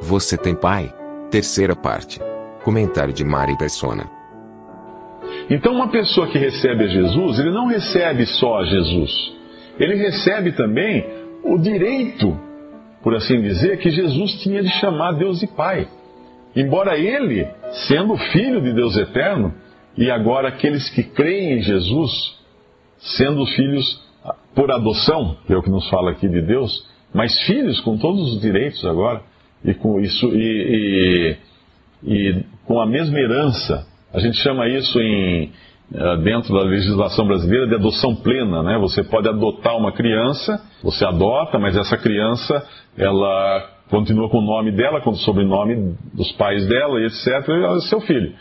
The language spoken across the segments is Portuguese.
Você tem pai? Terceira parte. Comentário de Mari Persona. Então, uma pessoa que recebe a Jesus, ele não recebe só a Jesus. Ele recebe também o direito, por assim dizer, que Jesus tinha de chamar Deus de Pai. Embora ele, sendo filho de Deus eterno, e agora aqueles que creem em Jesus, sendo filhos por adoção, que é o que nos fala aqui de Deus, mas filhos com todos os direitos agora, e com isso, e, e, e com a mesma herança. A gente chama isso em, eh, dentro da legislação brasileira de adoção plena, né? Você pode adotar uma criança, você adota, mas essa criança, ela continua com o nome dela, com o sobrenome dos pais dela e etc, ela é seu filho.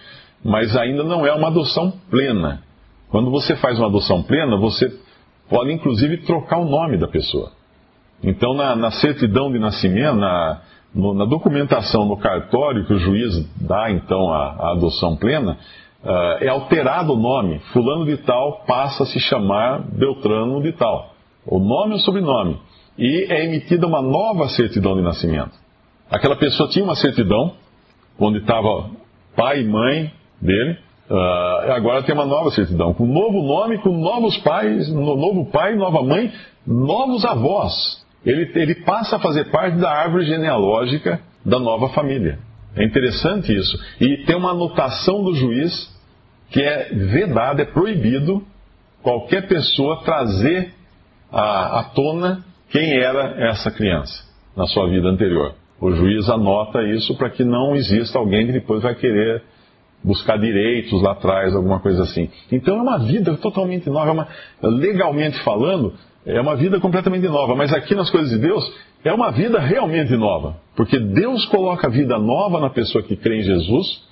Mas ainda não é uma adoção plena. Quando você faz uma adoção plena, você pode inclusive trocar o nome da pessoa. Então, na, na certidão de nascimento, na, no, na documentação no cartório que o juiz dá então a, a adoção plena, uh, é alterado o nome. Fulano de tal passa a se chamar Beltrano de tal. O nome e o sobrenome. E é emitida uma nova certidão de nascimento. Aquela pessoa tinha uma certidão, onde estava pai e mãe dele, uh, agora tem uma nova certidão, com novo nome, com novos pais, novo pai, nova mãe, novos avós ele, ele passa a fazer parte da árvore genealógica da nova família. É interessante isso. E tem uma anotação do juiz que é vedada, é proibido qualquer pessoa trazer à, à tona quem era essa criança na sua vida anterior. O juiz anota isso para que não exista alguém que depois vai querer buscar direitos lá atrás, alguma coisa assim. Então é uma vida totalmente nova, é uma, legalmente falando, é uma vida completamente nova, mas aqui nas coisas de Deus é uma vida realmente nova, porque Deus coloca vida nova na pessoa que crê em Jesus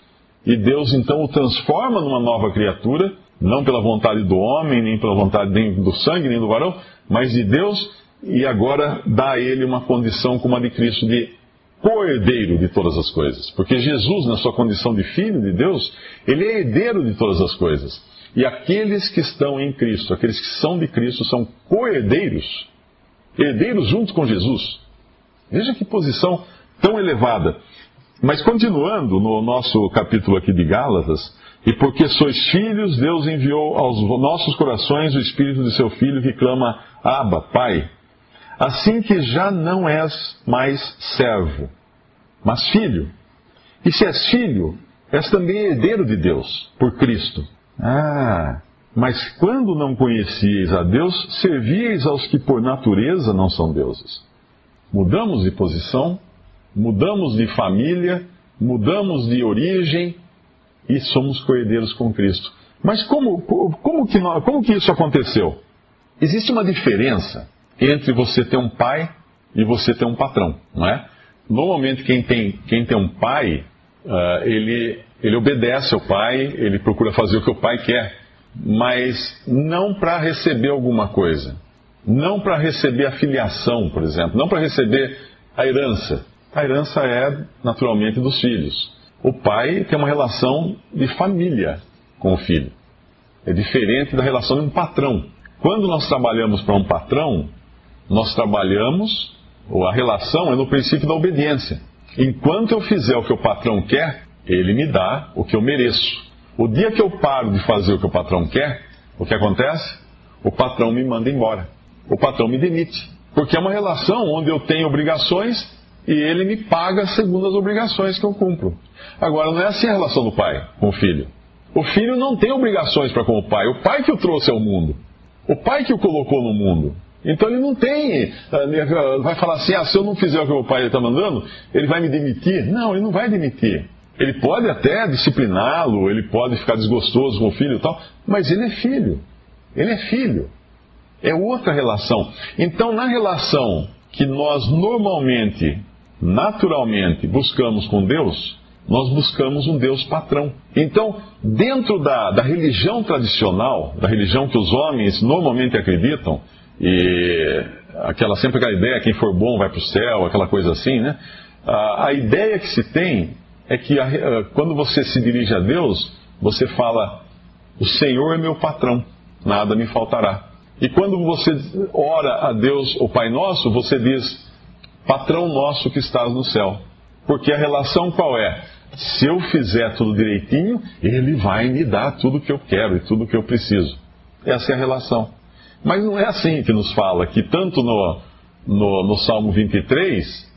e Deus então o transforma numa nova criatura, não pela vontade do homem, nem pela vontade nem do sangue, nem do varão, mas de Deus, e agora dá a ele uma condição como a de Cristo de co-herdeiro de todas as coisas. Porque Jesus, na sua condição de filho de Deus, ele é herdeiro de todas as coisas. E aqueles que estão em Cristo, aqueles que são de Cristo, são co-herdeiros, herdeiros junto com Jesus. Veja que posição tão elevada. Mas continuando no nosso capítulo aqui de Gálatas, e porque sois filhos, Deus enviou aos nossos corações o Espírito de seu Filho que clama, Abba, Pai. Assim que já não és mais servo, mas filho. E se és filho, és também herdeiro de Deus, por Cristo. Ah, mas quando não conhecieis a Deus, servíeis aos que por natureza não são deuses. Mudamos de posição, mudamos de família, mudamos de origem e somos coerdeiros com Cristo. Mas como, como, que, como que isso aconteceu? Existe uma diferença entre você ter um pai e você ter um patrão, não é? Normalmente quem tem, quem tem um pai, uh, ele ele obedece ao pai, ele procura fazer o que o pai quer, mas não para receber alguma coisa. Não para receber a filiação, por exemplo. Não para receber a herança. A herança é, naturalmente, dos filhos. O pai tem uma relação de família com o filho. É diferente da relação de um patrão. Quando nós trabalhamos para um patrão, nós trabalhamos, ou a relação é no princípio da obediência. Enquanto eu fizer o que o patrão quer, ele me dá o que eu mereço. O dia que eu paro de fazer o que o patrão quer, o que acontece? O patrão me manda embora. O patrão me demite. Porque é uma relação onde eu tenho obrigações e ele me paga segundo as obrigações que eu cumpro. Agora, não é assim a relação do pai com o filho. O filho não tem obrigações para com o pai. O pai que o trouxe ao mundo. O pai que o colocou no mundo. Então ele não tem. Eh, vai falar assim: ah, se eu não fizer o que o pai está mandando, ele vai me demitir. Não, ele não vai demitir. Ele pode até discipliná-lo, ele pode ficar desgostoso com o filho e tal, mas ele é filho. Ele é filho. É outra relação. Então, na relação que nós normalmente, naturalmente, buscamos com Deus, nós buscamos um Deus patrão. Então, dentro da, da religião tradicional, da religião que os homens normalmente acreditam, e aquela sempre aquela ideia, quem for bom vai para o céu, aquela coisa assim, né? A, a ideia que se tem é que a, quando você se dirige a Deus, você fala, o Senhor é meu patrão, nada me faltará. E quando você ora a Deus, o Pai Nosso, você diz, patrão nosso que estás no céu. Porque a relação qual é? Se eu fizer tudo direitinho, Ele vai me dar tudo que eu quero e tudo que eu preciso. Essa é a relação. Mas não é assim que nos fala, que tanto no, no, no Salmo 23,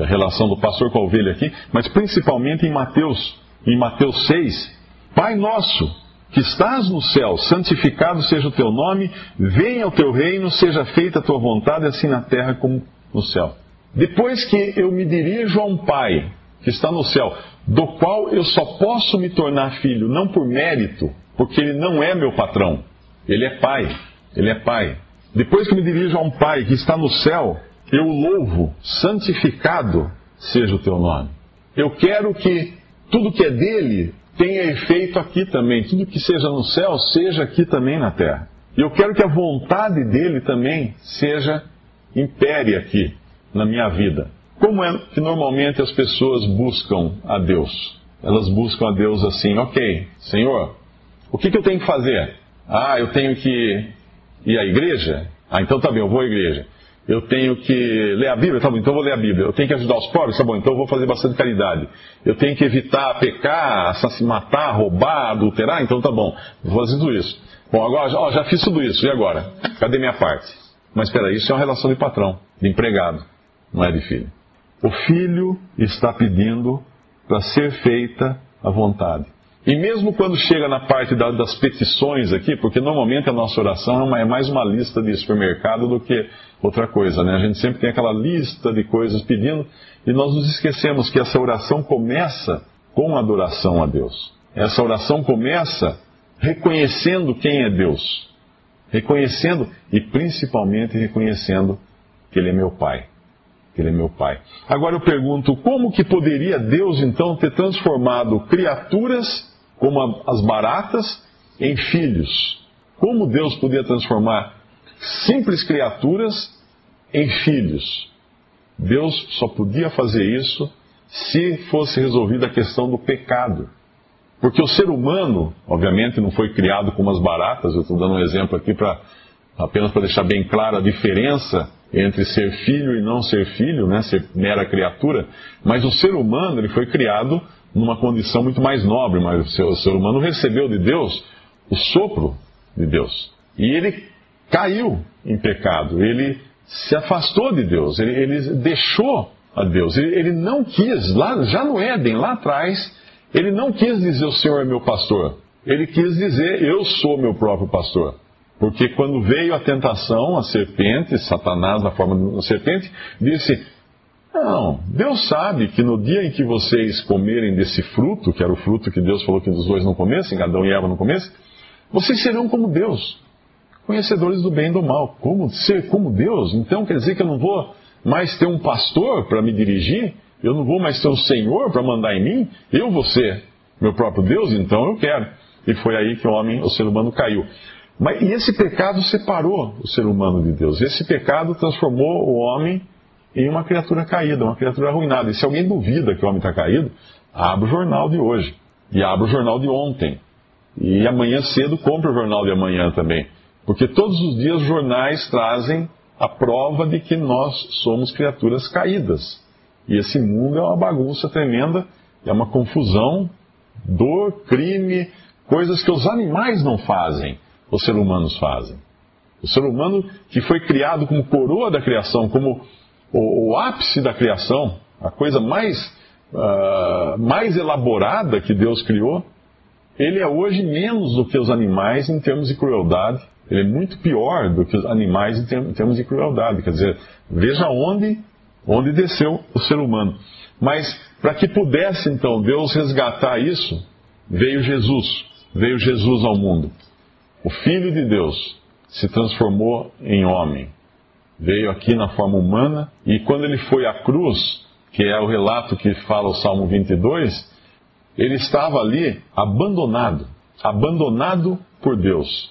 a relação do pastor com a ovelha aqui, mas principalmente em Mateus, em Mateus 6, Pai nosso, que estás no céu, santificado seja o teu nome, venha o teu reino, seja feita a tua vontade, assim na terra como no céu. Depois que eu me dirijo a um Pai que está no céu, do qual eu só posso me tornar filho, não por mérito, porque ele não é meu patrão, ele é Pai. Ele é Pai. Depois que me dirijo a um Pai que está no céu, eu louvo, santificado seja o teu nome. Eu quero que tudo que é dele tenha efeito aqui também. Tudo que seja no céu, seja aqui também na terra. E eu quero que a vontade dele também seja impere aqui na minha vida. Como é que normalmente as pessoas buscam a Deus? Elas buscam a Deus assim, ok, Senhor, o que, que eu tenho que fazer? Ah, eu tenho que ir à igreja? Ah, então tá bem, eu vou à igreja. Eu tenho que ler a Bíblia? Tá bom, então vou ler a Bíblia. Eu tenho que ajudar os pobres? Tá bom, então vou fazer bastante caridade. Eu tenho que evitar pecar, matar, roubar, adulterar? Então tá bom, vou fazer tudo isso. Bom, agora ó, já fiz tudo isso, e agora? Cadê minha parte? Mas espera, isso é uma relação de patrão, de empregado, não é de filho. O filho está pedindo para ser feita a vontade. E mesmo quando chega na parte da, das petições aqui, porque normalmente a nossa oração é mais uma lista de supermercado do que outra coisa, né? A gente sempre tem aquela lista de coisas pedindo e nós nos esquecemos que essa oração começa com adoração a Deus. Essa oração começa reconhecendo quem é Deus, reconhecendo e principalmente reconhecendo que Ele é meu Pai. Que Ele é meu Pai. Agora eu pergunto, como que poderia Deus então ter transformado criaturas como as baratas, em filhos. Como Deus podia transformar simples criaturas em filhos? Deus só podia fazer isso se fosse resolvida a questão do pecado. Porque o ser humano, obviamente, não foi criado como as baratas, eu estou dando um exemplo aqui para apenas para deixar bem clara a diferença entre ser filho e não ser filho, né, ser mera criatura, mas o ser humano ele foi criado numa condição muito mais nobre, mas o ser humano recebeu de Deus o sopro de Deus. E ele caiu em pecado, ele se afastou de Deus, ele, ele deixou a Deus, ele, ele, não quis, lá, já no Éden, lá atrás, ele não quis dizer o Senhor é meu pastor, ele quis dizer eu sou meu próprio pastor. Porque quando veio a tentação, a serpente, Satanás na forma de uma serpente, disse: não, Deus sabe que no dia em que vocês comerem desse fruto, que era o fruto que Deus falou que os dois não comessem, Adão e Eva não comessem, vocês serão como Deus, conhecedores do bem e do mal. Como ser como Deus? Então quer dizer que eu não vou mais ter um pastor para me dirigir? Eu não vou mais ter um Senhor para mandar em mim? Eu vou ser meu próprio Deus? Então eu quero. E foi aí que o homem, o ser humano caiu. Mas, e esse pecado separou o ser humano de Deus. Esse pecado transformou o homem em uma criatura caída, uma criatura arruinada. E se alguém duvida que o homem está caído, abre o jornal de hoje. E abre o jornal de ontem. E amanhã cedo compre o jornal de amanhã também. Porque todos os dias os jornais trazem a prova de que nós somos criaturas caídas. E esse mundo é uma bagunça tremenda, é uma confusão, dor, crime, coisas que os animais não fazem, os seres humanos fazem. O ser humano que foi criado como coroa da criação, como o, o ápice da criação, a coisa mais, uh, mais elaborada que Deus criou, ele é hoje menos do que os animais em termos de crueldade. Ele é muito pior do que os animais em termos de crueldade. Quer dizer, veja onde, onde desceu o ser humano. Mas para que pudesse então Deus resgatar isso, veio Jesus. Veio Jesus ao mundo. O Filho de Deus se transformou em homem veio aqui na forma humana, e quando ele foi à cruz, que é o relato que fala o Salmo 22, ele estava ali abandonado, abandonado por Deus.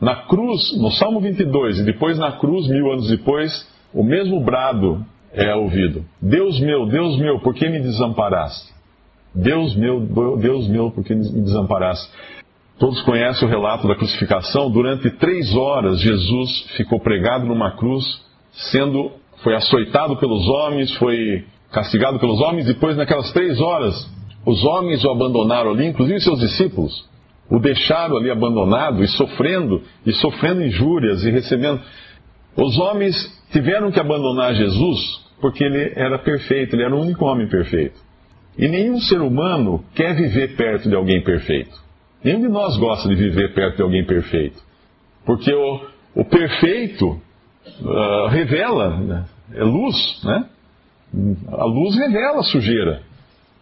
Na cruz, no Salmo 22, e depois na cruz, mil anos depois, o mesmo brado é ouvido: Deus meu, Deus meu, por que me desamparaste? Deus meu, Deus meu, por que me desamparaste? Todos conhecem o relato da crucificação. Durante três horas, Jesus ficou pregado numa cruz, sendo, foi açoitado pelos homens, foi castigado pelos homens. Depois, naquelas três horas, os homens o abandonaram ali, inclusive seus discípulos, o deixaram ali abandonado e sofrendo, e sofrendo injúrias e recebendo. Os homens tiveram que abandonar Jesus porque ele era perfeito, ele era o único homem perfeito. E nenhum ser humano quer viver perto de alguém perfeito. Nenhum de nós gosta de viver perto de alguém perfeito. Porque o, o perfeito uh, revela, né? é luz, né? A luz revela a sujeira.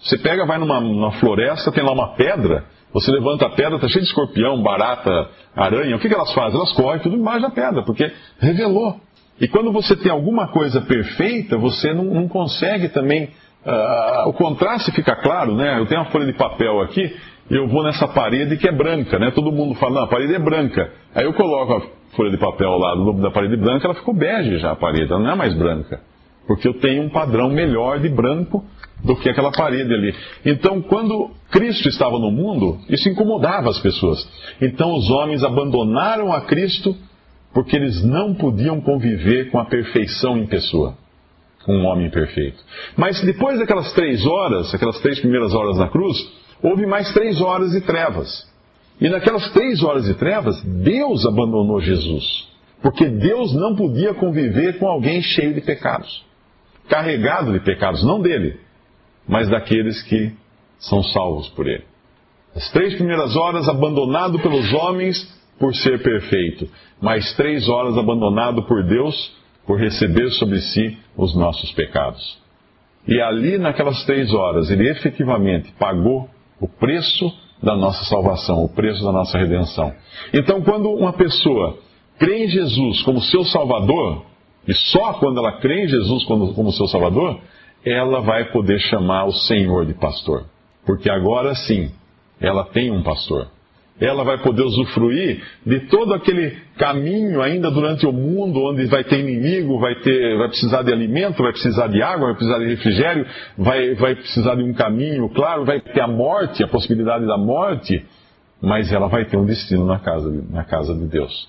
Você pega, vai numa, numa floresta, tem lá uma pedra, você levanta a pedra, está cheio de escorpião, barata, aranha. O que, que elas fazem? Elas correm tudo embaixo da pedra, porque revelou. E quando você tem alguma coisa perfeita, você não, não consegue também. Uh, o contraste fica claro, né? Eu tenho uma folha de papel aqui, eu vou nessa parede que é branca, né? Todo mundo fala, não, a parede é branca. Aí eu coloco a folha de papel lá da parede branca, ela ficou bege já a parede, ela não é mais branca. Porque eu tenho um padrão melhor de branco do que aquela parede ali. Então, quando Cristo estava no mundo, isso incomodava as pessoas. Então, os homens abandonaram a Cristo porque eles não podiam conviver com a perfeição em pessoa, com um homem perfeito. Mas depois daquelas três horas, aquelas três primeiras horas na cruz, houve mais três horas de trevas. E naquelas três horas de trevas, Deus abandonou Jesus. Porque Deus não podia conviver com alguém cheio de pecados. Carregado de pecados, não dele, mas daqueles que são salvos por ele. As três primeiras horas abandonado pelos homens por ser perfeito, mais três horas abandonado por Deus por receber sobre si os nossos pecados. E ali, naquelas três horas, ele efetivamente pagou o preço da nossa salvação, o preço da nossa redenção. Então, quando uma pessoa crê em Jesus como seu Salvador, e só quando ela crê em Jesus como, seu Salvador, ela vai poder chamar o Senhor de pastor. Porque agora sim, ela tem um pastor. Ela vai poder usufruir de todo aquele caminho ainda durante o mundo, onde vai ter inimigo, vai, ter, vai precisar de alimento, vai precisar de água, vai precisar de refrigério, vai, vai precisar de um caminho, claro, vai ter a morte, a possibilidade da morte, mas ela vai ter um destino na casa, na casa de Deus.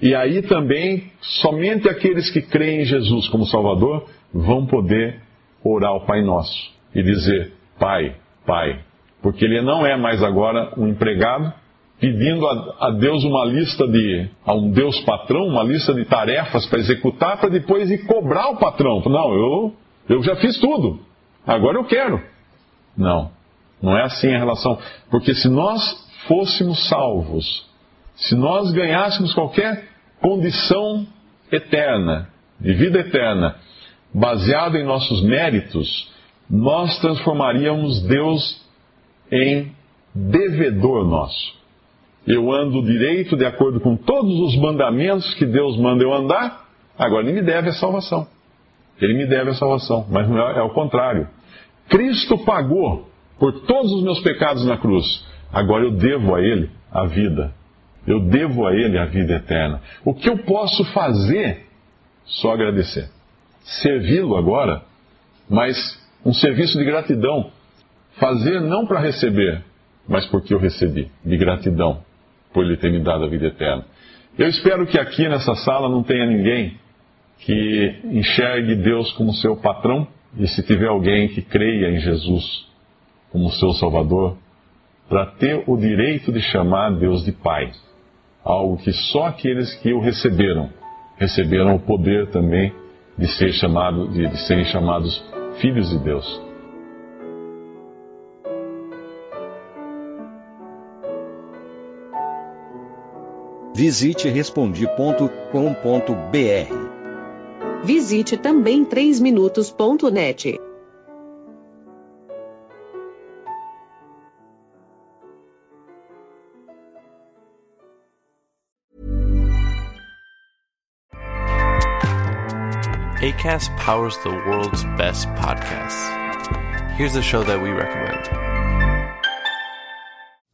E aí também, somente aqueles que creem em Jesus como Salvador vão poder orar ao Pai Nosso e dizer: Pai, Pai. Porque ele não é mais agora um empregado pedindo a, a Deus uma lista de, a um Deus patrão, uma lista de tarefas para executar, para depois ir cobrar o patrão. Não, eu, eu já fiz tudo, agora eu quero. Não, não é assim a relação. Porque se nós fôssemos salvos, se nós ganhássemos qualquer condição eterna, de vida eterna, baseado em nossos méritos, nós transformaríamos Deus em devedor nosso. Eu ando direito de acordo com todos os mandamentos que Deus manda eu andar, agora ele me deve a salvação. Ele me deve a salvação, mas não é, é o contrário. Cristo pagou por todos os meus pecados na cruz. Agora eu devo a Ele a vida. Eu devo a Ele a vida eterna. O que eu posso fazer? Só agradecer servi-lo agora, mas um serviço de gratidão. Fazer não para receber, mas porque eu recebi, de gratidão, por ele ter me dado a vida eterna. Eu espero que aqui nessa sala não tenha ninguém que enxergue Deus como seu patrão, e se tiver alguém que creia em Jesus como seu Salvador, para ter o direito de chamar Deus de Pai. Algo que só aqueles que o receberam, receberam o poder também de, ser chamado, de, de serem chamados filhos de Deus. Visite respondi.com.br. Visite também 3minutos.net. ACAST powers the world's best podcasts. Here's a show that we recommend.